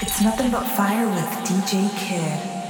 It's nothing but fire with DJ Kid.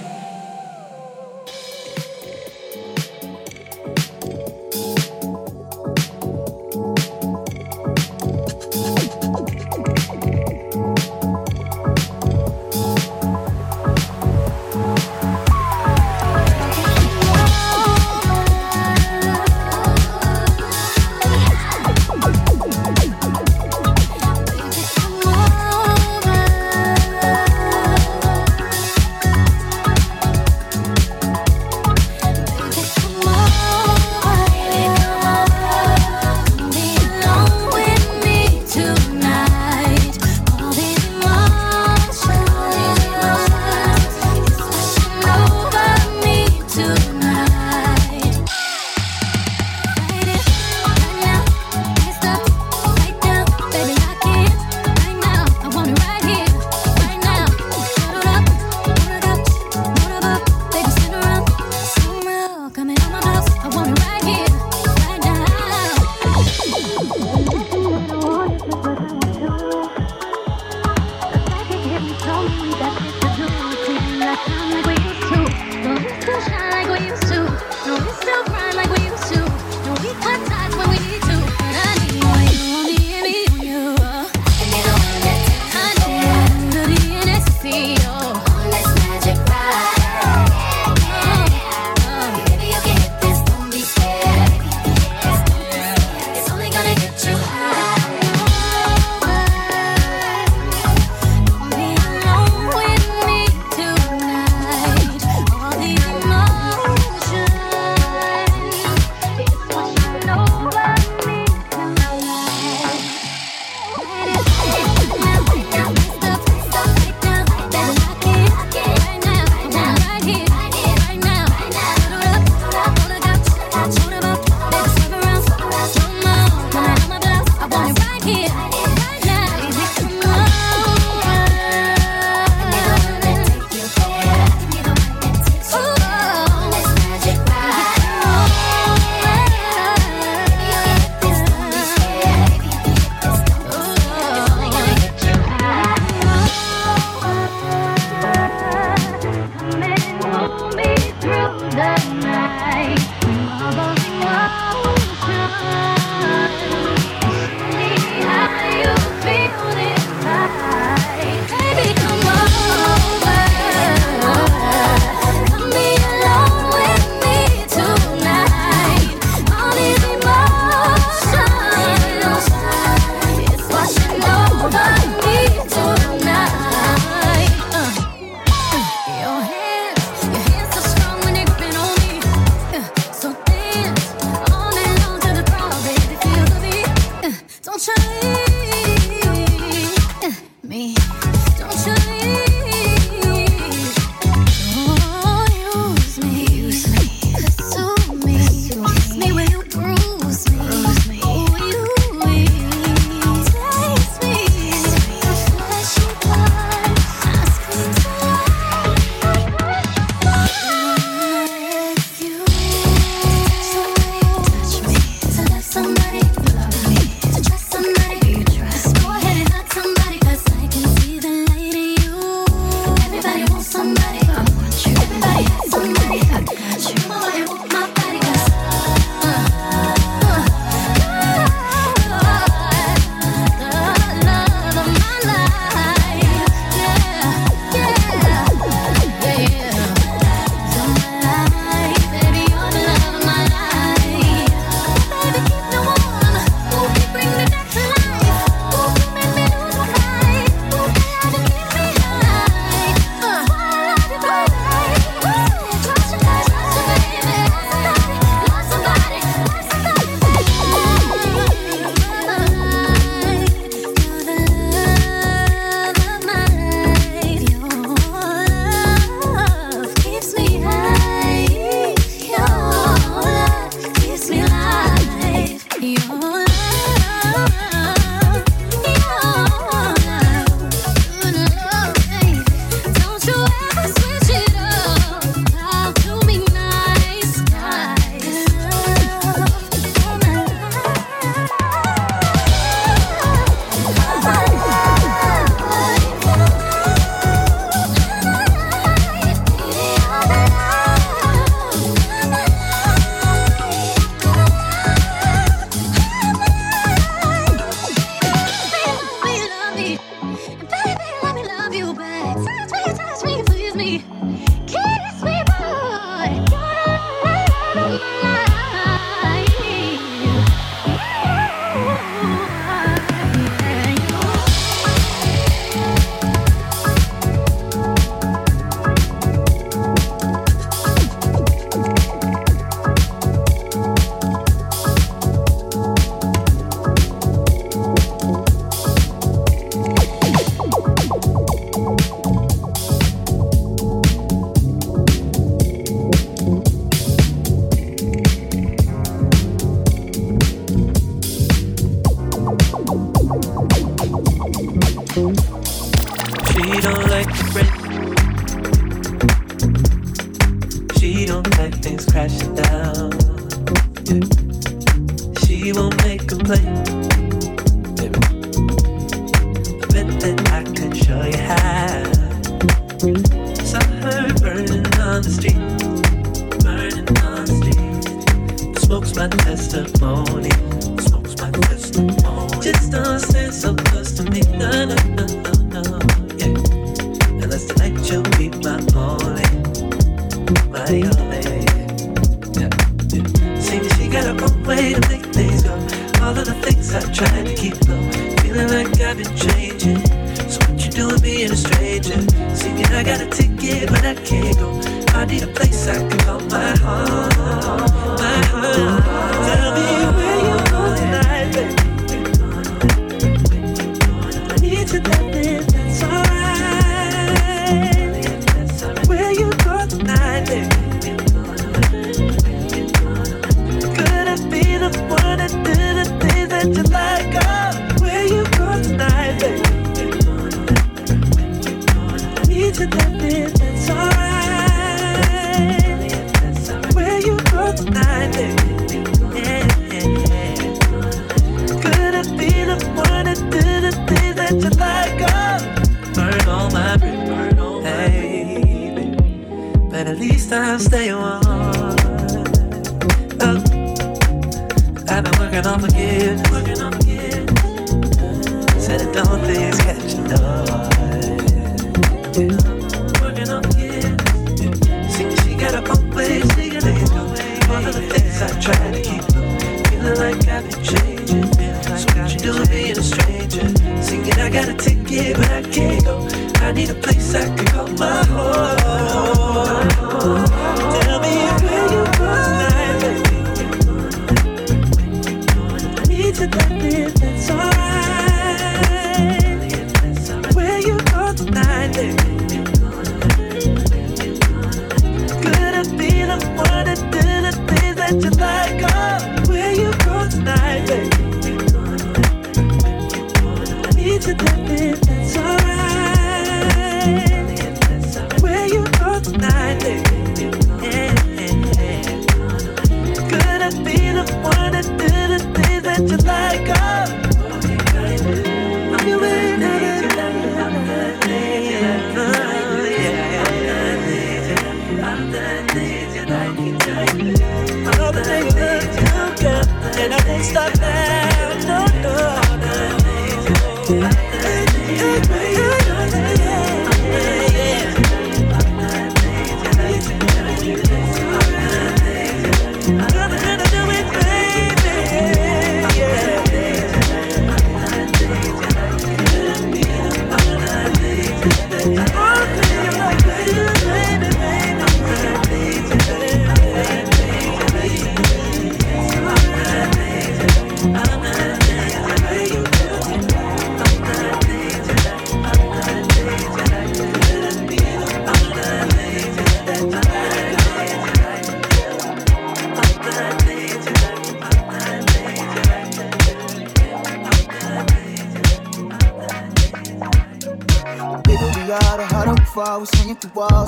beat the wall.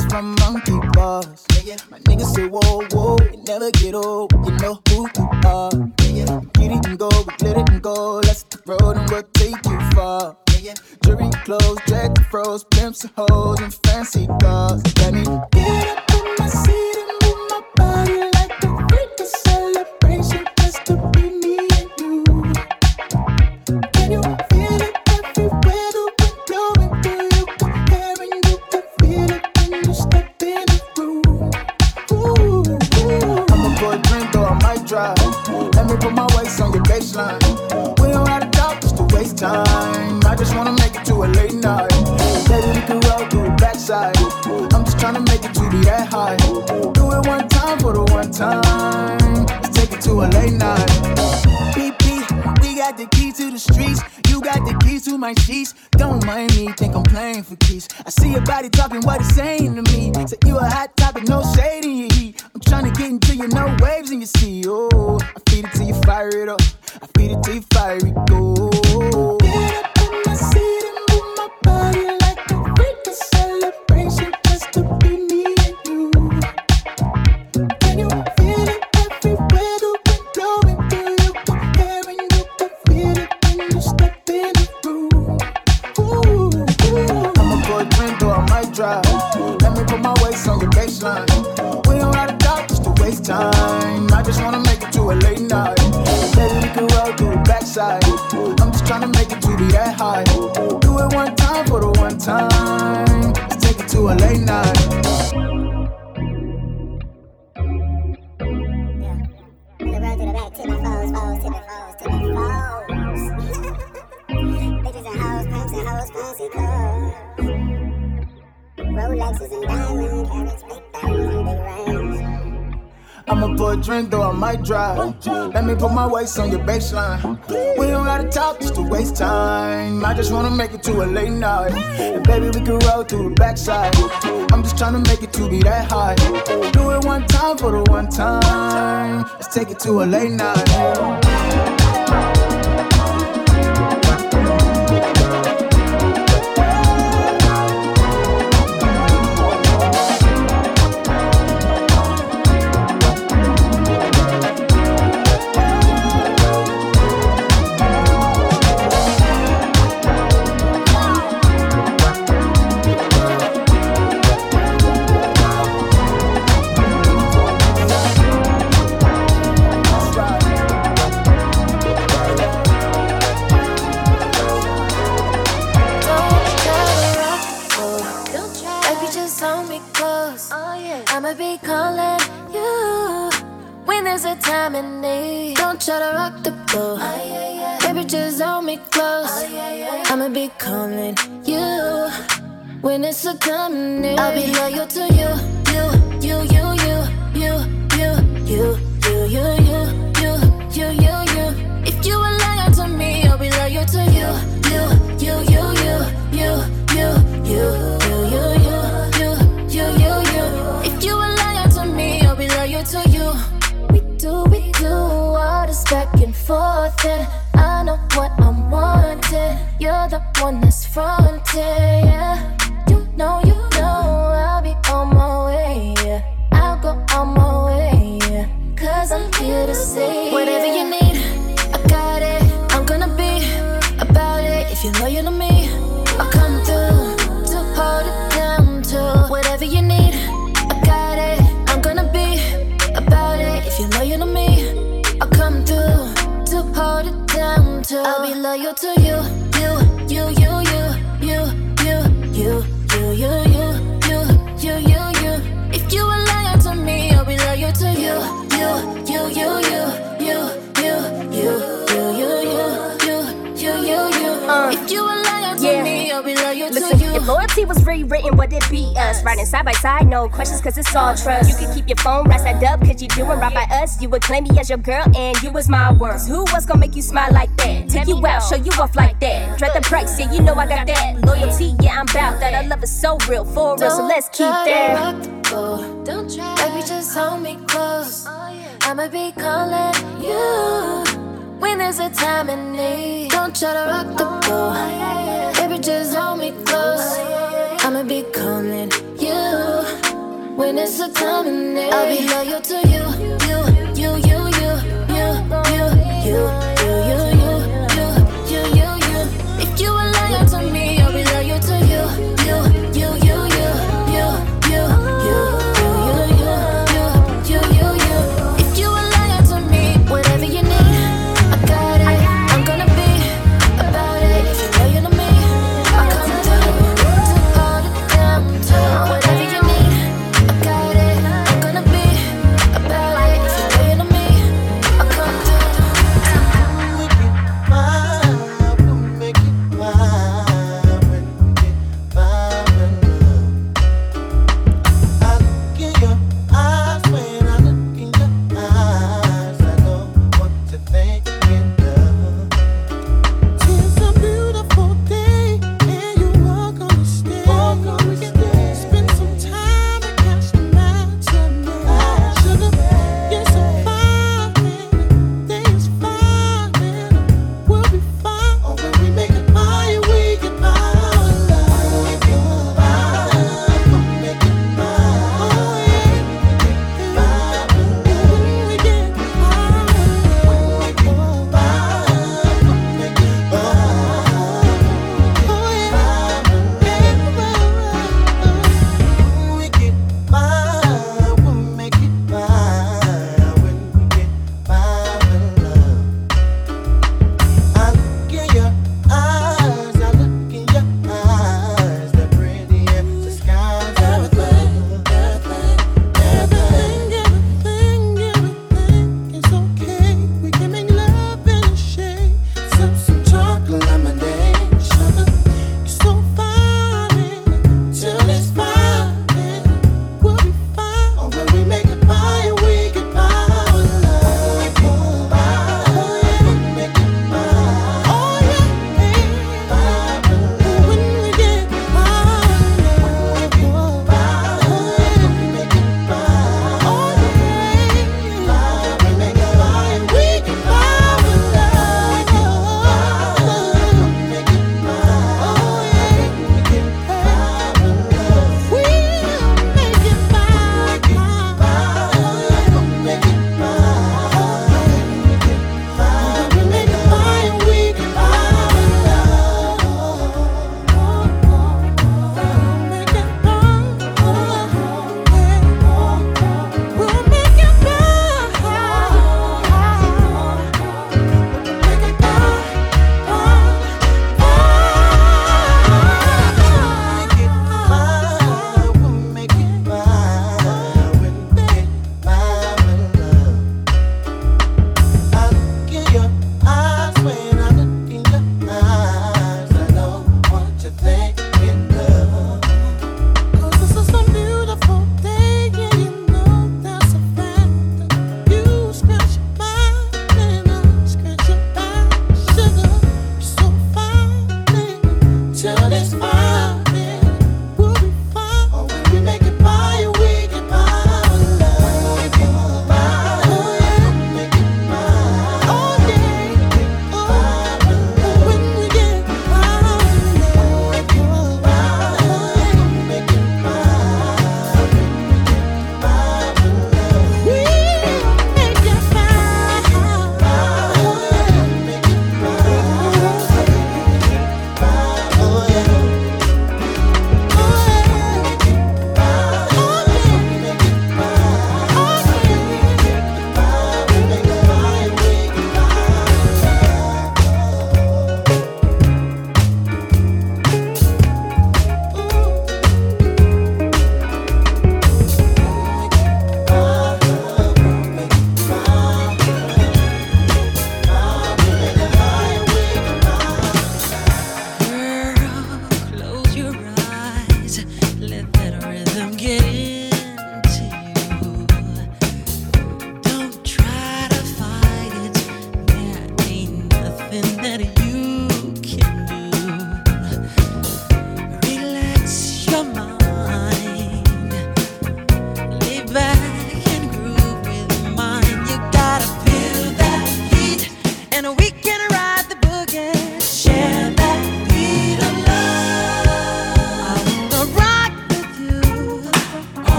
The backside. I'm just trying to make it to be that high. Do it one time for the one time. Let's take it to a late night. Claim me as your girl and you was my worst. Who was gonna make you smile like that? Take you out, show you off like that. Dread the price, yeah, you know I got that. Loyalty, yeah, I'm bout that. Our love is so real, for real, so let's keep that. Don't try, baby, just hold me close. Oh, I'ma be calling you when there's a time in need. Don't try to rock the oh, boat, baby, just hold me close. Oh, I'ma be calling you when it's a time in need. I'll be loyal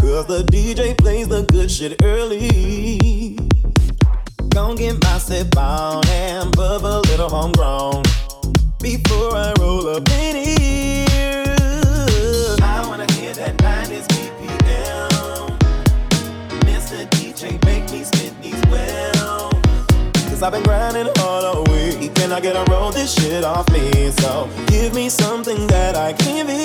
cause the DJ plays the good shit early. Gonna get myself on and bub a little homegrown before I roll up in here. I wanna hear that 90s BPM. Mr. DJ, make me spit these well. Cause I've been grinding all the week, Can I get a roll this shit off me. So give me something that I can be.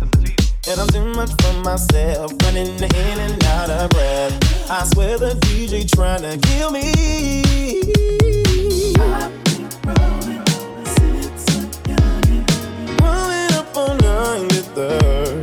And I'm too much for myself, running in and out of breath. I swear the DJ trying to kill me. I've been rolling, since I'm young. Rolling up all night with her.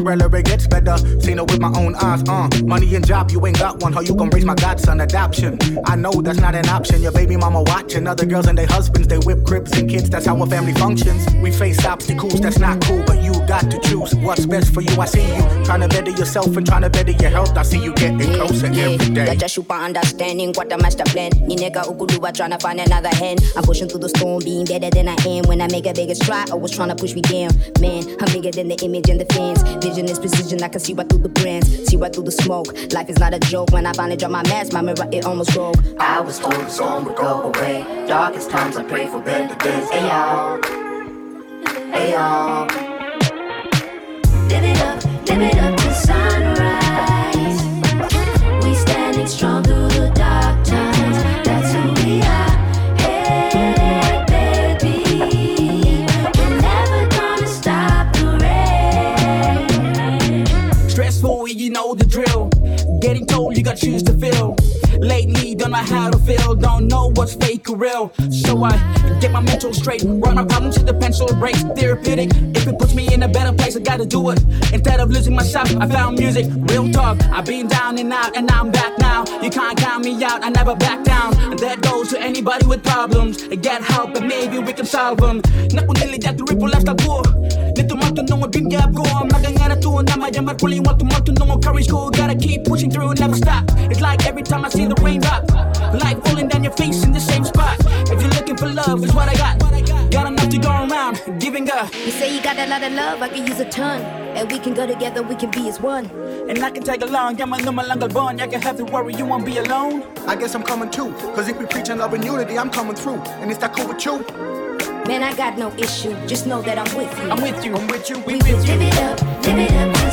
Umbrella, it gets better. See it with my own eyes, uh. Money and job, you ain't got one. How you gon' raise my godson? Adoption. I know that's not an option. Your baby mama watching other girls and their husbands. They whip cribs and kids, that's how a family functions. We face obstacles, that's not cool, but you got to choose what's best for you. I see you trying to better yourself and trying to better your health. I see you getting closer yeah, every day. Just super understanding what the master plan. Ni nigga ukuluwa trying to find another hand. I'm pushing through the storm, being better than I am. When I make a bigger stride, always trying to push me down. Man, I'm bigger than the image and the fans. Vision is precision, I can see right through the brands, see right through the smoke. Life is not a joke. When I finally drop my mask, my mirror it almost broke. I was told the storm would go away. Darkest times, I pray for better days. Hey y'all. Live it up, live it up to sunrise. Getting choose to fill. Lately, don't know how to feel, don't know what's fake or real. So I get my mental straight, run my problems to the pencil breaks. Therapeutic, if it puts me in a better place, I gotta do it. Instead of losing myself, I found music, real talk. I've been down and out, and I'm back now. You can't count me out, I never back down. That goes to anybody with problems. Get help, and maybe we can solve them. Lifestyle ko. Nito matunong dream gap ko. Magangara to na mayamar puli want to matunong courage go Gotta keep pushing through, never stop. It's like every time I see the rain drop, light falling down your face in the same spot. If you're looking for love, it's what I got. Got enough to go around, giving up. You say you got a lot of love, I can use a ton. And we can go together, we can be as one. And I can tag along, yeah, my number lang albon. I can have to worry, you won't be alone. I guess I'm coming too. Cause if we preaching love and unity, I'm coming through. And is that cool with you? Man, I got no issue. Just know that I'm with you. I'm with you, I'm with you, we, We with will you. Live it up, live it up to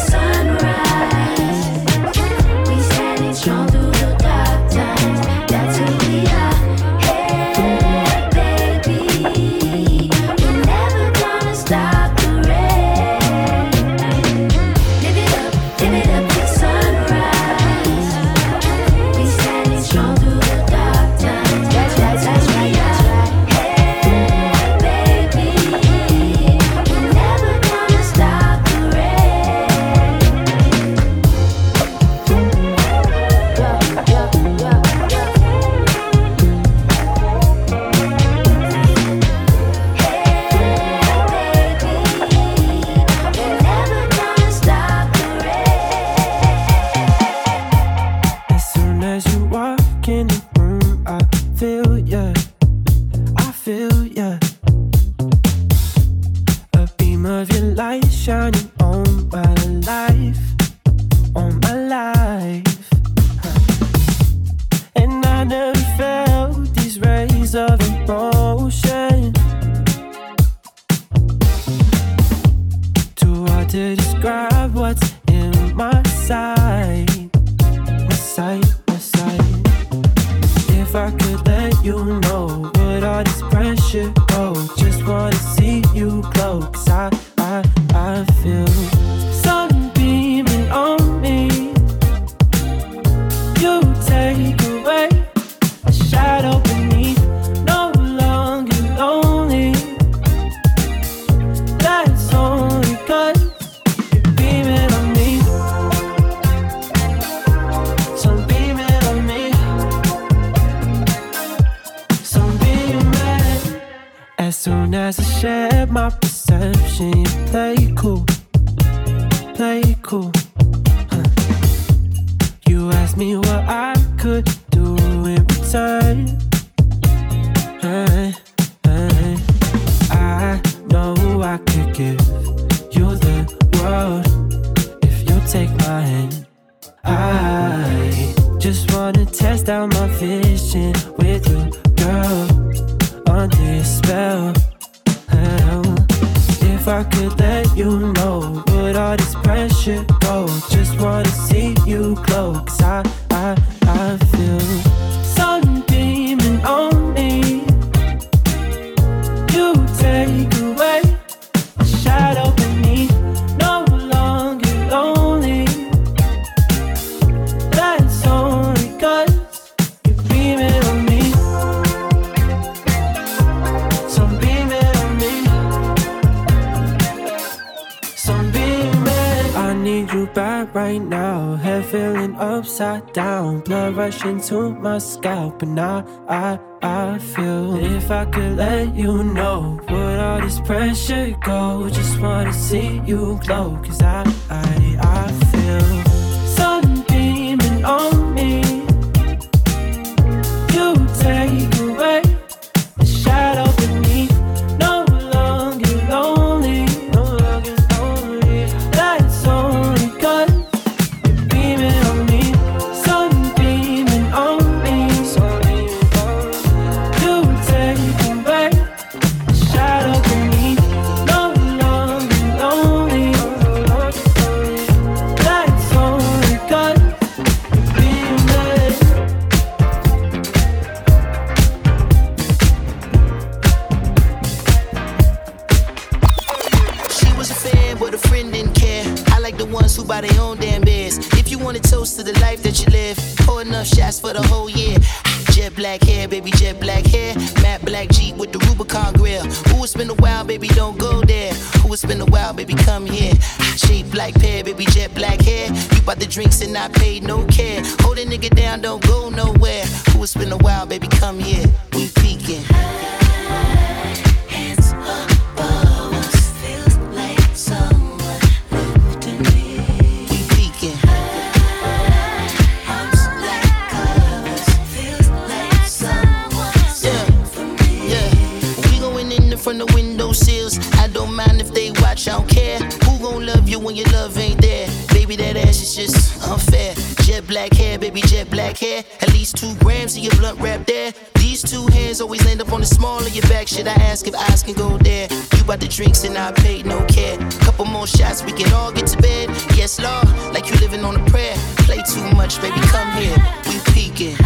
Into to my scalp, and I, I, I feel if I could let you know, would all this pressure go? Just wanna see you glow, cause I About the drinks and I paid no care. Couple more shots, we can all get to bed. Yes, Lord, like you living on a prayer. Play too much, baby, come here. We peeking.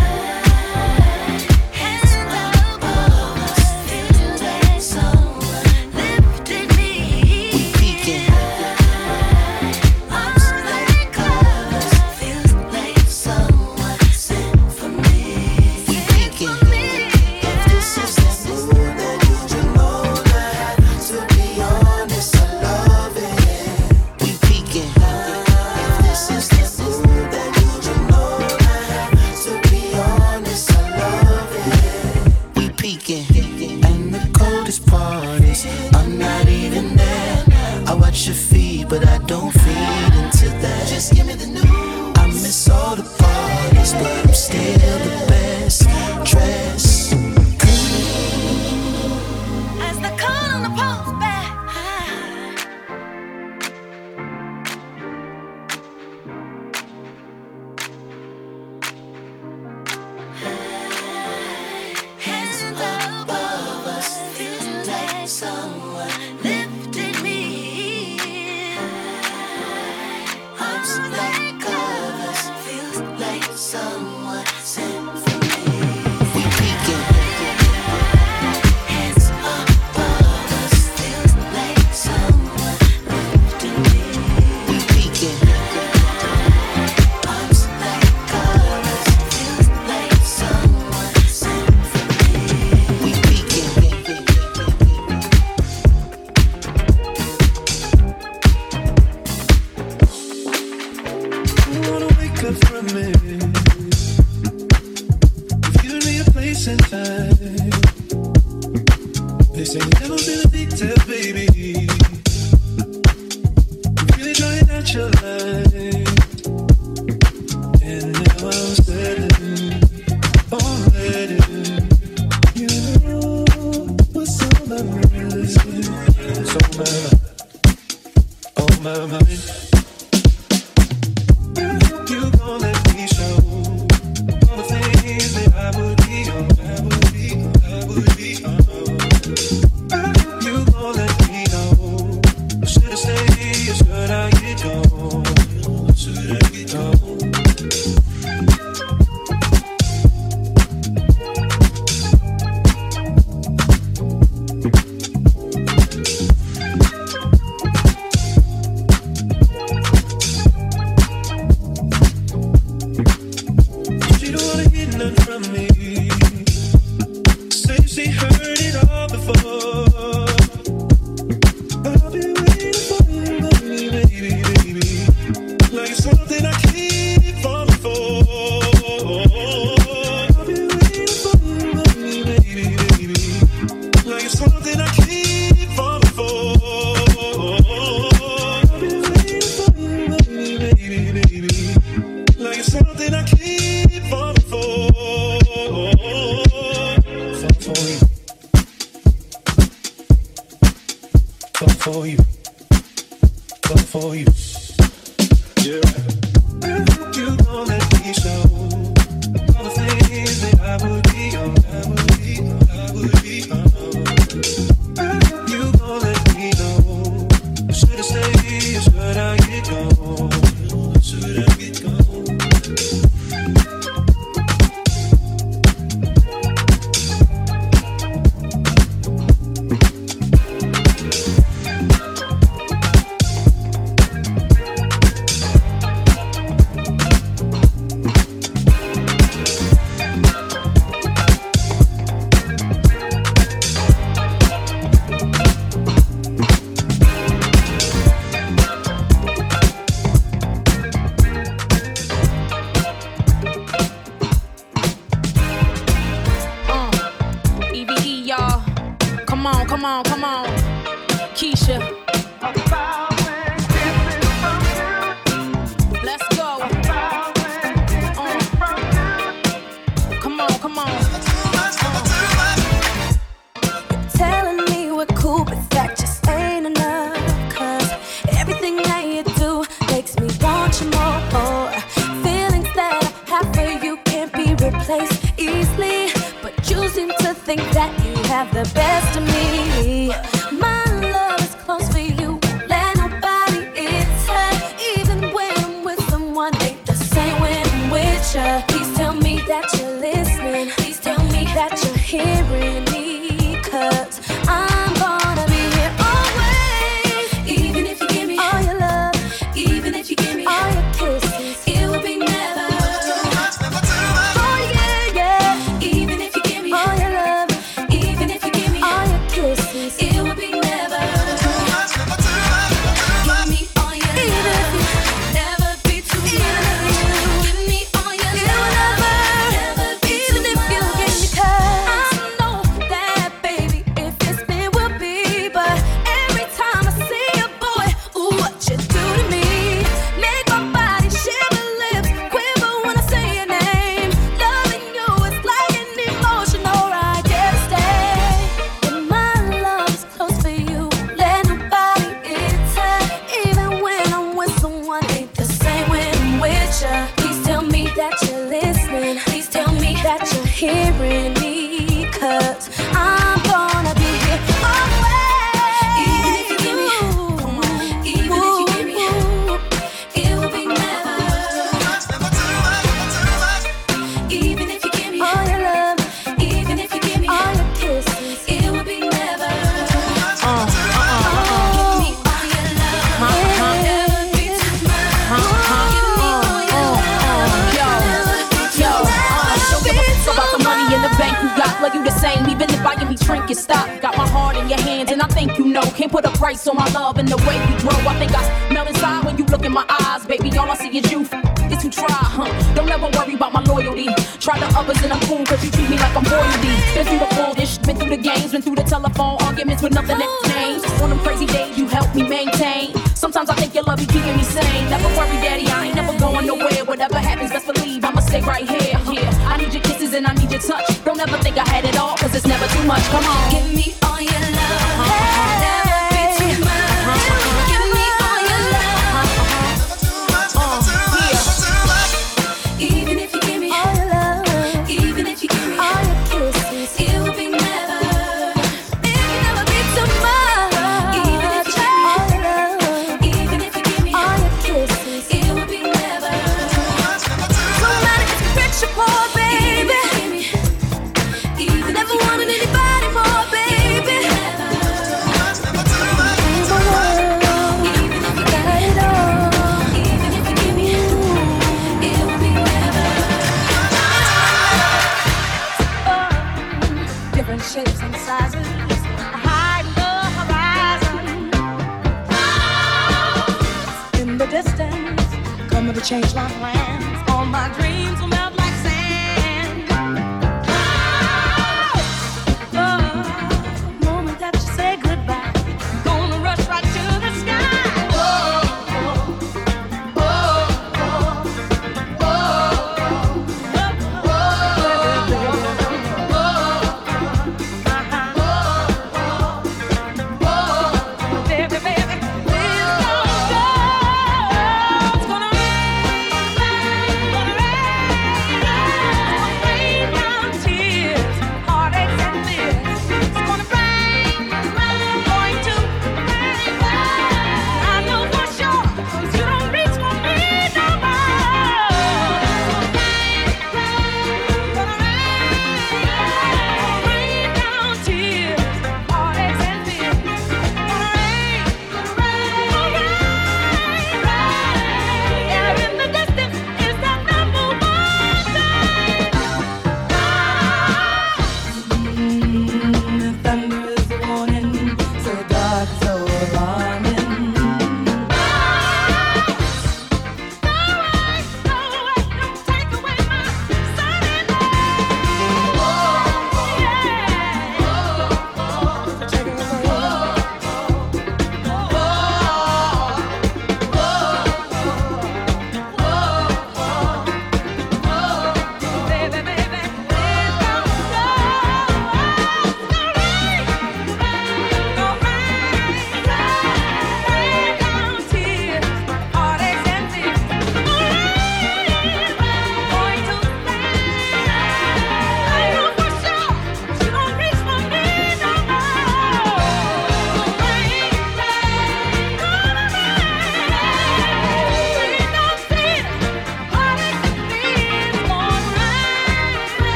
That you're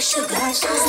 sugar.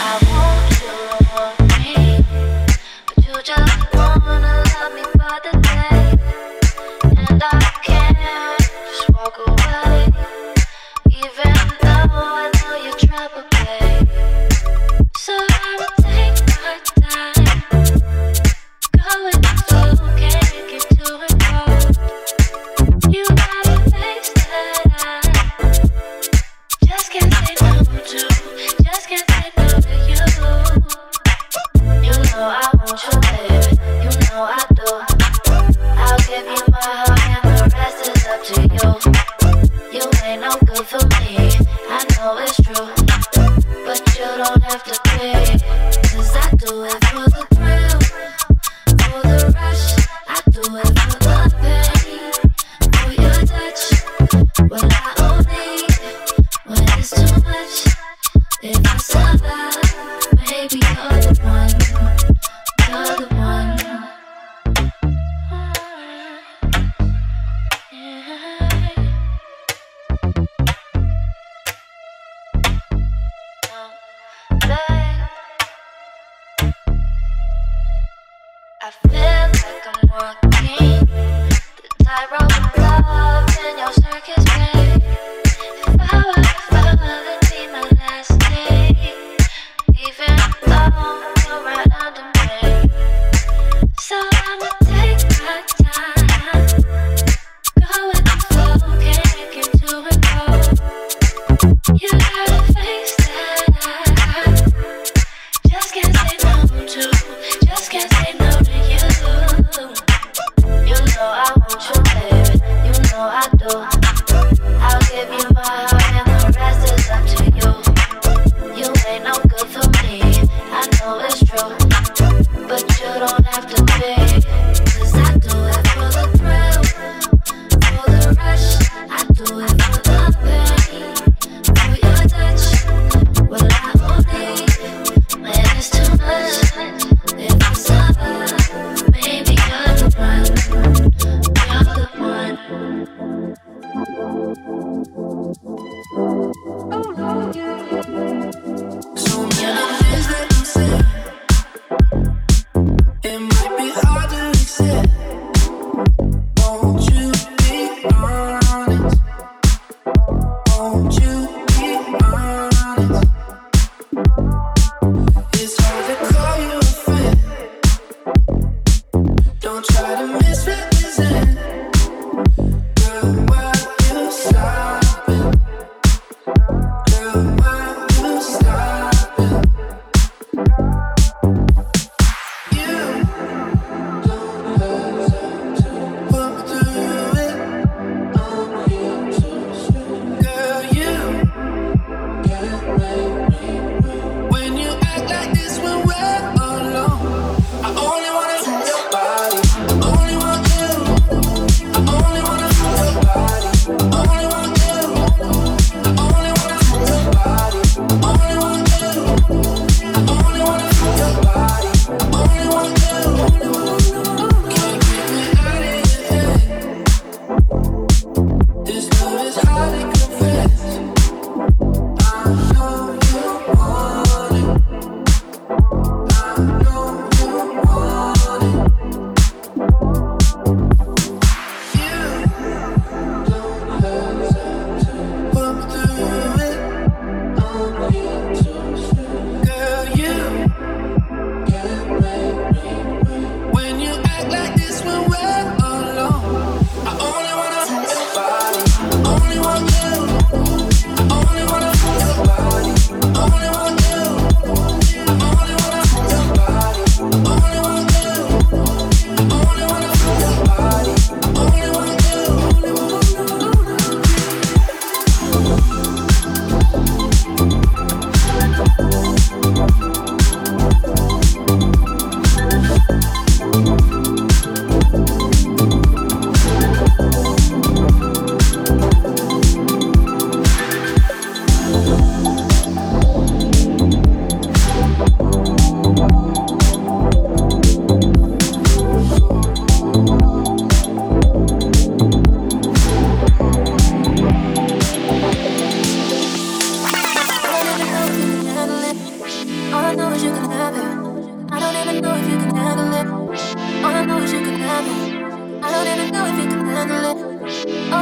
I want you, want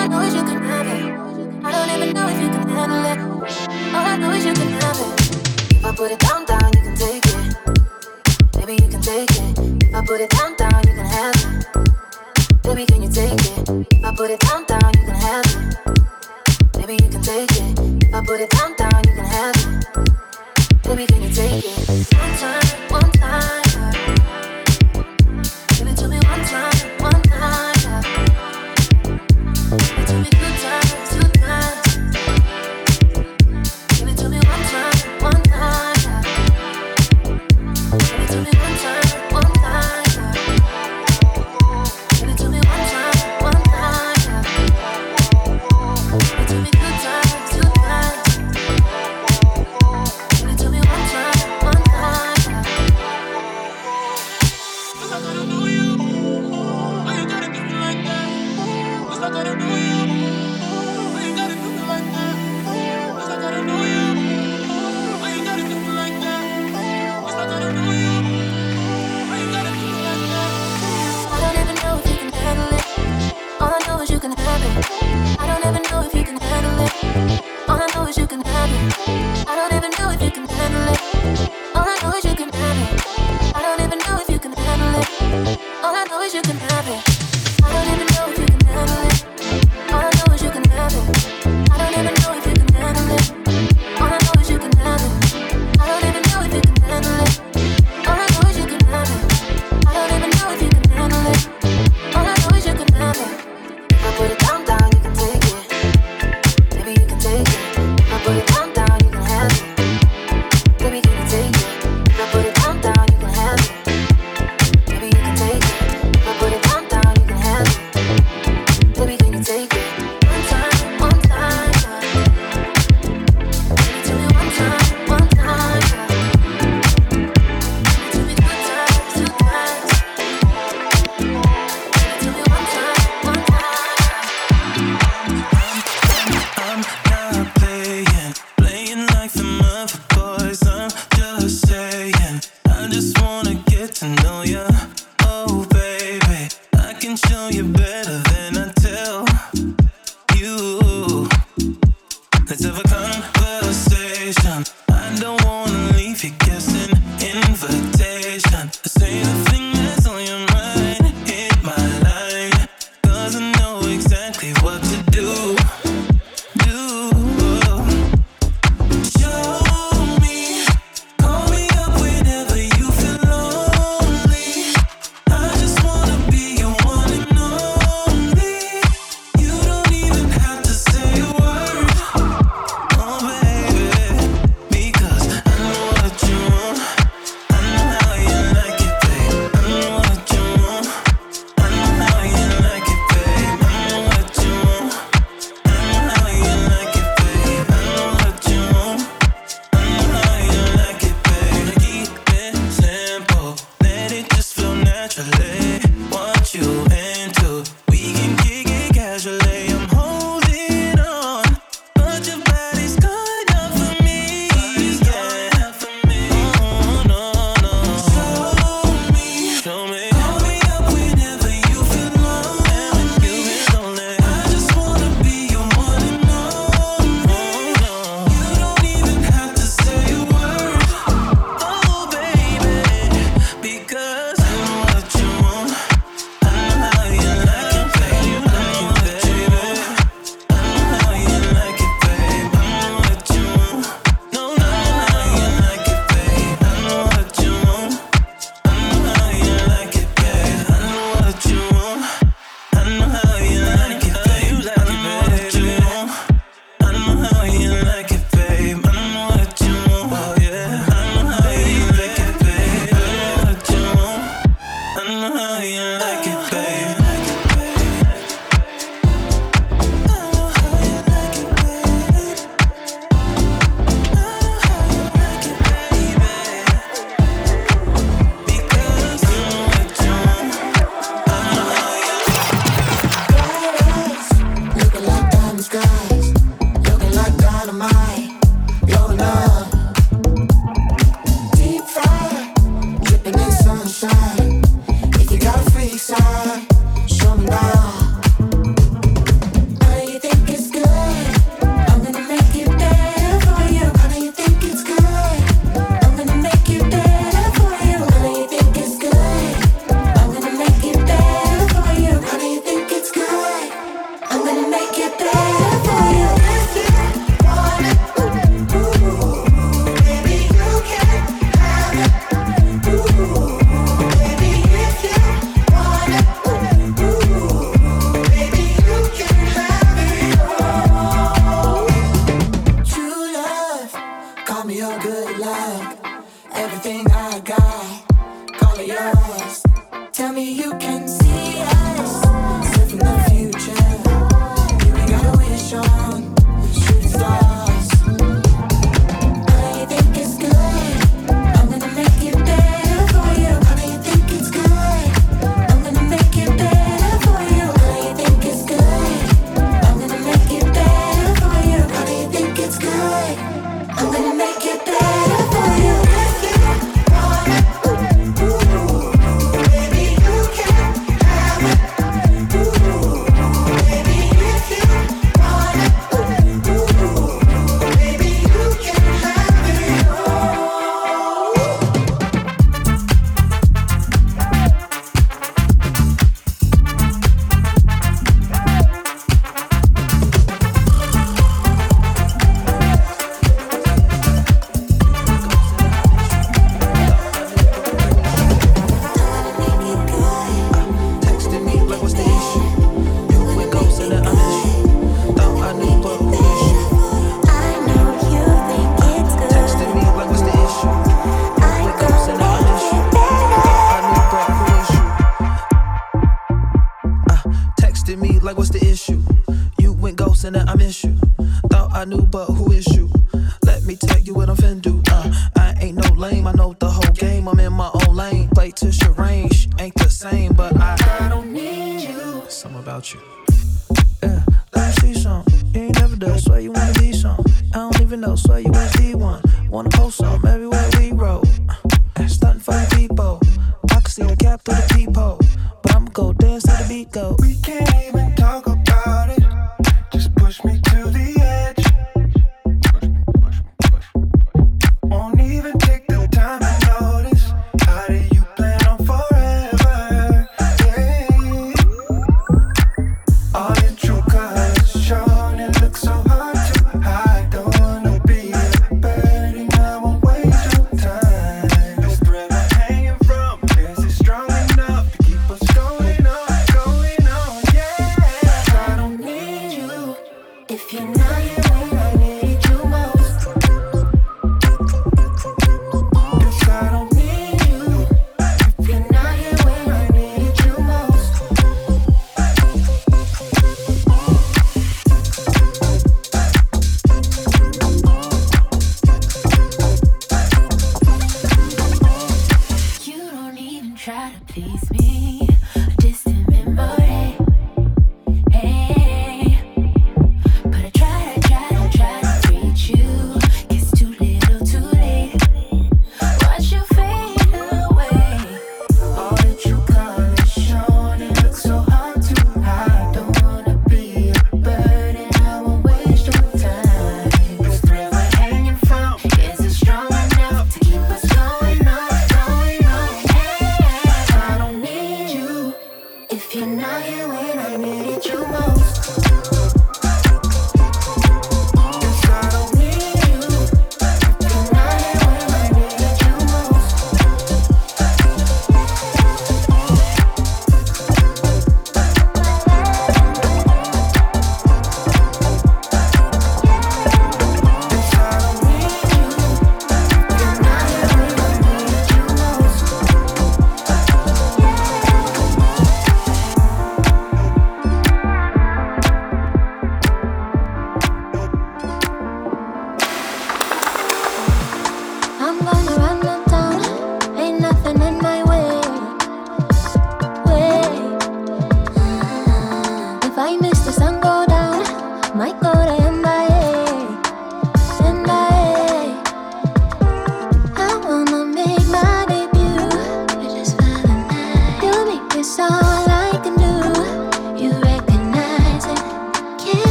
I know is you can have it. I don't even know if you can handle it. All I know is you can have it. If I put it down, down.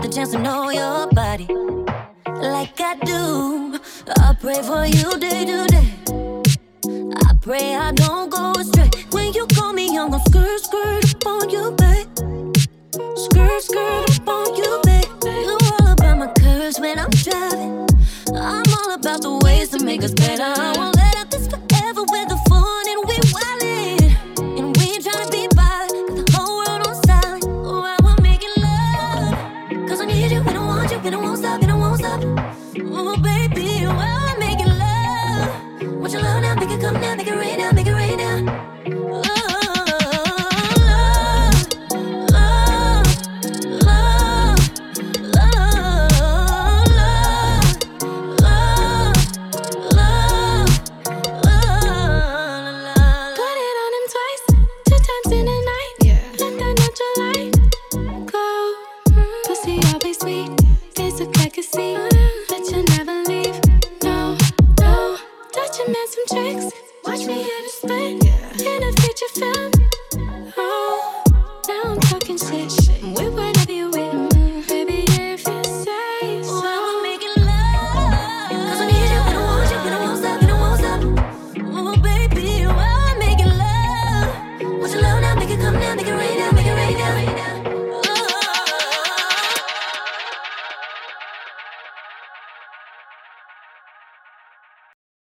Got the chance to know